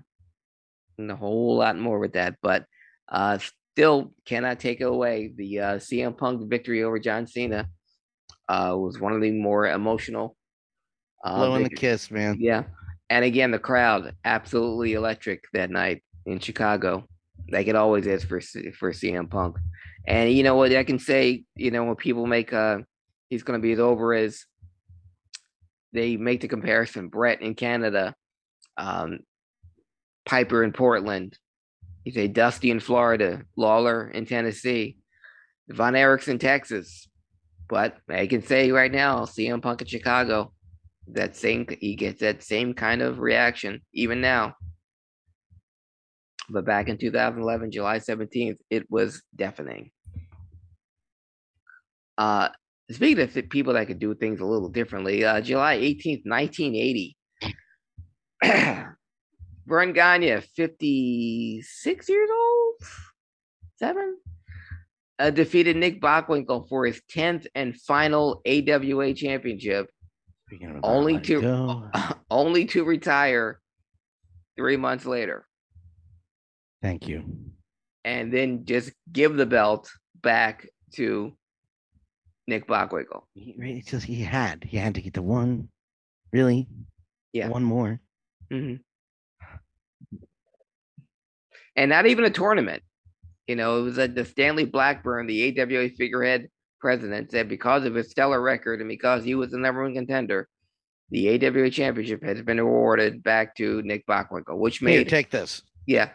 and a whole lot more with that, but uh, still cannot take away the uh, CM Punk victory over John Cena. Uh, was one of the more emotional. Uh, Blowing the kiss, man. Yeah, And again, the crowd absolutely electric that night in Chicago, like it always is for for CM Punk. And you know what I can say, you know, when people make uh he's gonna be as over as they make the comparison, Bret in Canada, um, Piper in Portland, you say Dusty in Florida, Lawler in Tennessee, Von Erichs in Texas. But I can say right now, CM Punk in Chicago, that same he gets that same kind of reaction even now. But back in 2011, July 17th, it was deafening. Uh, speaking of people that could do things a little differently, uh, July 18th, 1980, Verne Gagne, 56 years old, seven, uh, defeated Nick Bockwinkel for his 10th and final AWA championship, only to go. only to retire three months later, Thank you. and then just give the belt back to Nick it's just he had he had to get the one, really, Yeah. one more. hmm And not even a tournament. You know, it was at the Stanley Blackburn, the AWA figurehead president, said because of his stellar record and because he was the number one contender, the AWA championship has been awarded back to Nick Bockwinkel, which Here, made take this. yeah,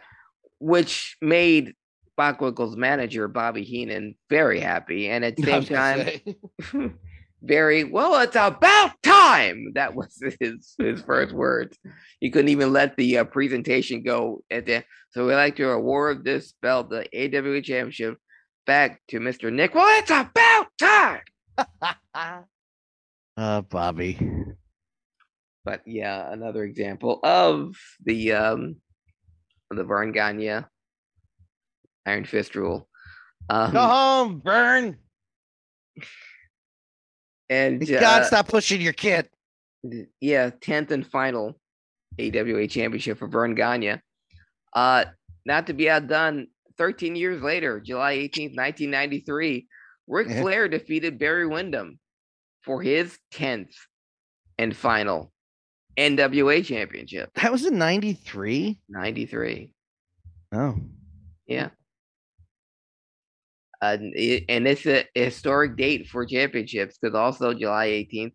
which made Bockwinkel's manager Bobby Heenan very happy, and at the same time, very well. It's about time. That was his his first words. He couldn't even let the uh, presentation go at the. So we like to award this belt, the AWA Championship, back to Mister Nick. Well, it's about time. uh, Bobby. But yeah, another example of the um the Verne Gagne Iron Fist rule. Um, Go home, Burn. and You uh, gotta stop pushing your kid. yeah, tenth and final AWA championship for Verne Gagne. Uh, not to be outdone, 13 years later, July 18th, 1993, Ric. Flair defeated Barry Windham for his 10th and final NWA championship. That was in '93. 93. Oh, Yeah. Uh, and it's a historic date for championships because also July 18th,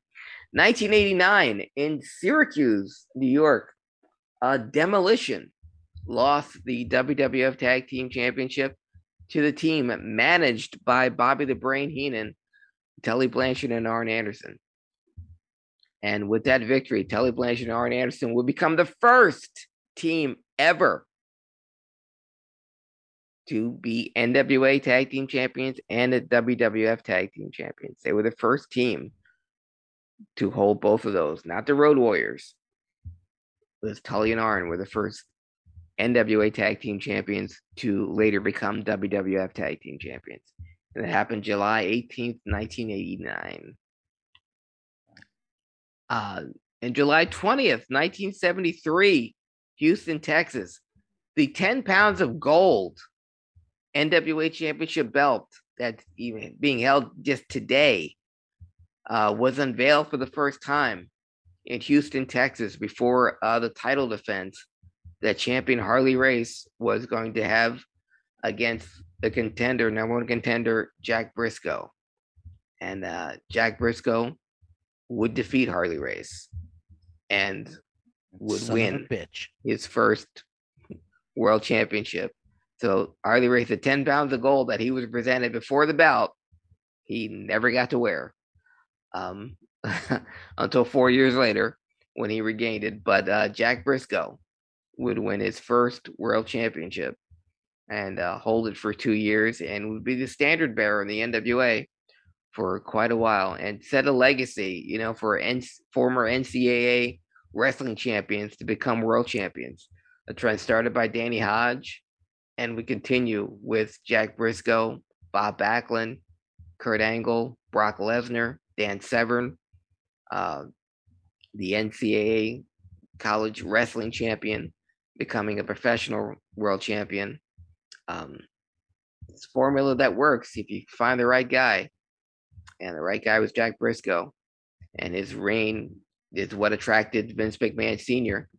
1989, in Syracuse, New York, uh, Demolition lost the WWF Tag Team Championship to the team managed by Bobby the Brain Heenan, Tully Blanchard, and Arn Anderson. And with that victory, Tully Blanchard and Arn Anderson would become the first team ever to be NWA Tag Team Champions and the WWF Tag Team Champions. They were the first team to hold both of those, not the Road Warriors. It was Tully and Arn were the first NWA Tag Team Champions to later become WWF Tag Team Champions. And it happened July 18th, 1989. Uh, and July 20th, 1973, Houston, Texas, the 10 pounds of gold NWA Championship belt that's even being held just today uh, was unveiled for the first time in Houston, Texas, before uh, the title defense that champion Harley Race was going to have against the contender, number one contender, Jack Brisco. And uh, Jack Brisco would defeat Harley Race and would son win his first world championship. So Harley Race, the 10 pounds of gold that he was presented before the bout, he never got to wear um, until four years later when he regained it. But uh, Jack Brisco would win his first world championship and uh, hold it for two years and would be the standard bearer in the NWA for quite a while and set a legacy, you know, for N- former NCAA wrestling champions to become world champions. A trend started by Danny Hodge, and we continue with Jack Brisco, Bob Backlund, Kurt Angle, Brock Lesnar, Dan Severn, uh, the NCAA college wrestling champion, becoming a professional world champion. Um, it's formula that works if you find the right guy, and the right guy was Jack Brisco, and his reign is what attracted Vince McMahon Sr.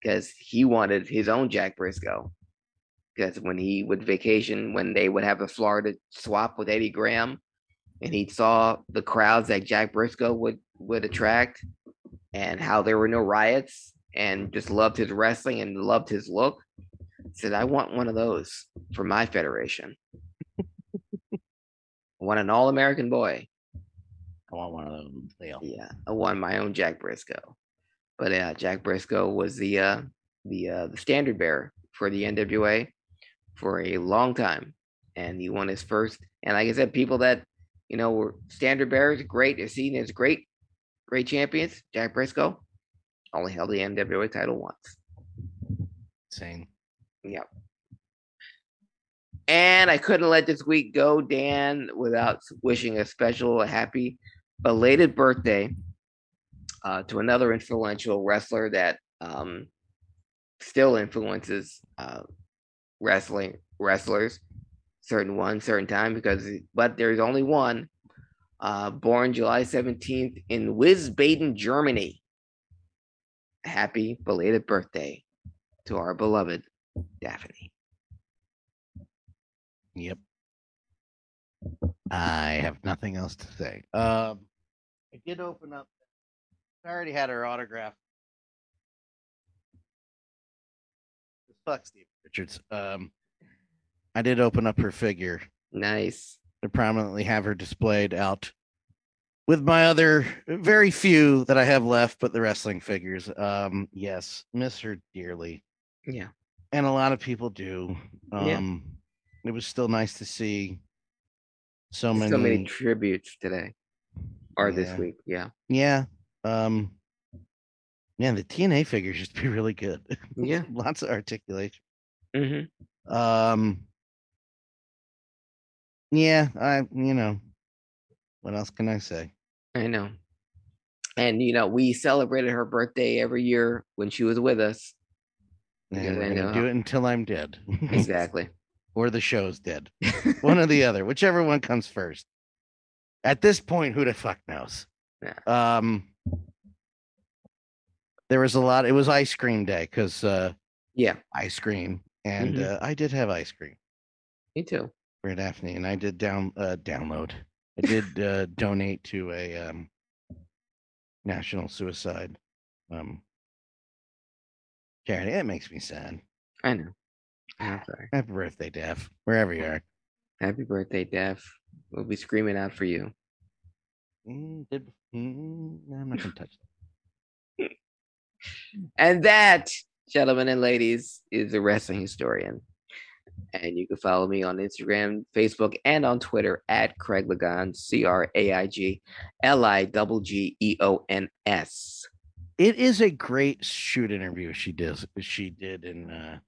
because he wanted his own Jack Brisco. Because when he would vacation, when they would have a Florida swap with Eddie Graham, and he saw the crowds that Jack Brisco would would attract, and how there were no riots, and just loved his wrestling and loved his look, said, "I want one of those for my federation." I want an All American boy. I want one of them. Leo. Yeah, I want my own Jack Brisco. But uh, Jack Brisco was the uh, the uh, the standard bearer for the NWA for a long time, and he won his first. And like I said, people that you know were standard bearers, great, are seen as great, great champions. Jack Brisco only held the NWA title once. Same. Yep. And I couldn't let this week go, Dan, without wishing a special, a happy belated birthday uh, to another influential wrestler that um, still influences uh, wrestling wrestlers, certain one, certain time, because but there's only one. Uh, born July 17th in Wiesbaden, Germany. Happy belated birthday to our beloved Daphne. Yep. I have nothing else to say. Um, I did open up. I already had her autograph. Fuck Steve Richards. Um, I did open up her figure Nice. to prominently have her displayed out with my other very few that I have left, but the wrestling figures. Um, yes, miss her dearly, Yeah. and a lot of people do. Yeah. Um, it was still nice to see so many. So many tributes today or Yeah. this week. Yeah. Yeah. Um yeah, the TNA figures used to be really good. Yeah. Lots of articulation. Mm-hmm. Um Yeah, I you know. What else can I say? I know. And you know, we celebrated her birthday every year when she was with us. And we're I gonna know do it until I'm dead. Exactly. or the show's dead. one or the other, whichever one comes first. At this point, who the fuck knows? Yeah. Um there was a lot it was ice cream day because uh Yeah. ice cream and Mhm. uh, I did have ice cream. Me too. for Daphne, and I did down uh, download. I did uh, donate to a um, national suicide um, charity. It makes me sad. I know. I'm sorry. Happy birthday, Daph, wherever you are. Happy birthday, Daph. We'll be screaming out for you. Mm, did, mm, I'm not gonna touch that. And that, gentlemen and ladies, is a wrestling historian. And you can follow me on Instagram, Facebook, and on Twitter at Craig Lagon, C R A I G L I G G E O N S. It is a great shoot interview she does. She did in uh,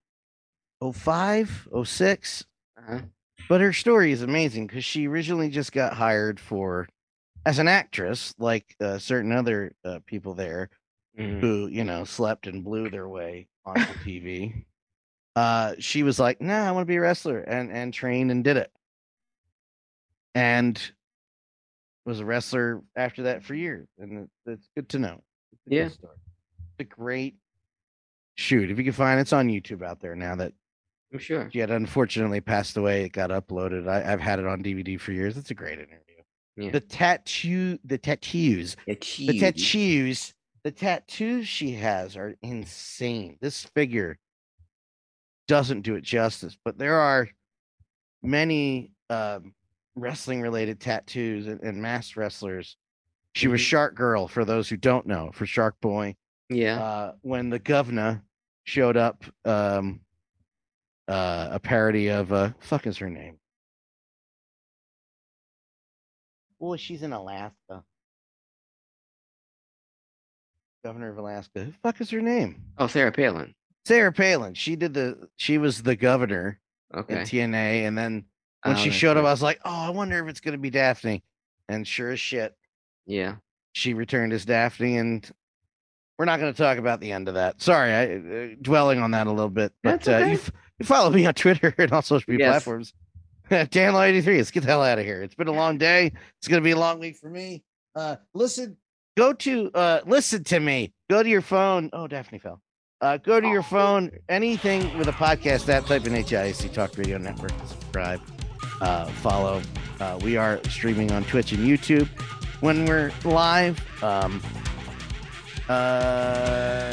05, 06. Uh-huh. But her story is amazing because she originally just got hired for as an actress, like uh, certain other uh, people there Mhm. who, you know, slept and blew their way onto TV. Uh, she was like, "Nah, I want to be a wrestler," and and trained and did it, and was a wrestler after that for years, and it- it's good to know. It's a Yeah. story. It's a great shoot. If you can find it, it's on YouTube out there now that I'm sure. she had unfortunately passed away. It got uploaded. I, I've had it on DVD for years. It's a great interview. Yeah. The tattoo, the tattoos, the tattoos, the tattoos she has are insane. This figure doesn't do it justice, but there are many um, wrestling related tattoos and, and masked wrestlers. She was Mhm. Shark Girl for those who don't know, for Shark Boy Yeah. uh, when the governor showed up, um, uh, a parody of uh, fuck is her name? Oh, she's in Alaska. Governor of Alaska. Who the fuck is her name? oh, Sarah Palin. Sarah Palin. She did the. She was the governor Okay. in TNA, and then when Oh, she showed up. I was like, oh, I wonder if it's gonna be Daphne. And sure as shit, Yeah. she returned as Daphne, and we're not going to talk about the end of that. Sorry, I uh, dwelling on that a little bit, but That's uh, you, f- you follow me on Twitter and all social media Yes. platforms. Dan Law 83, let's get the hell out of here. It's been a long day. It's going to be a long week for me. Uh, listen go to uh listen to me. Go to your phone. Oh, Daphne fell. Uh, go to your phone, anything with a podcast app, type in HIC Talk Radio Network, subscribe, uh, follow. Uh, we are streaming on Twitch and YouTube when we're live. Um, uh,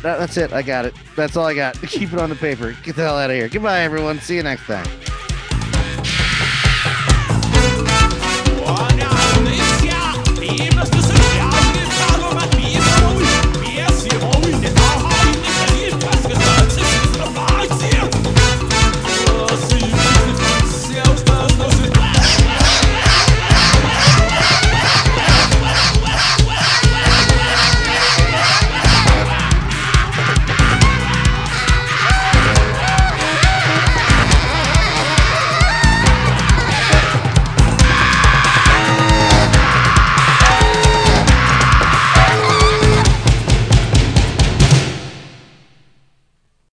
that, that's it. I got it. That's all I got. Keep it on the paper. Get the hell out of here. Goodbye, everyone. See you next time.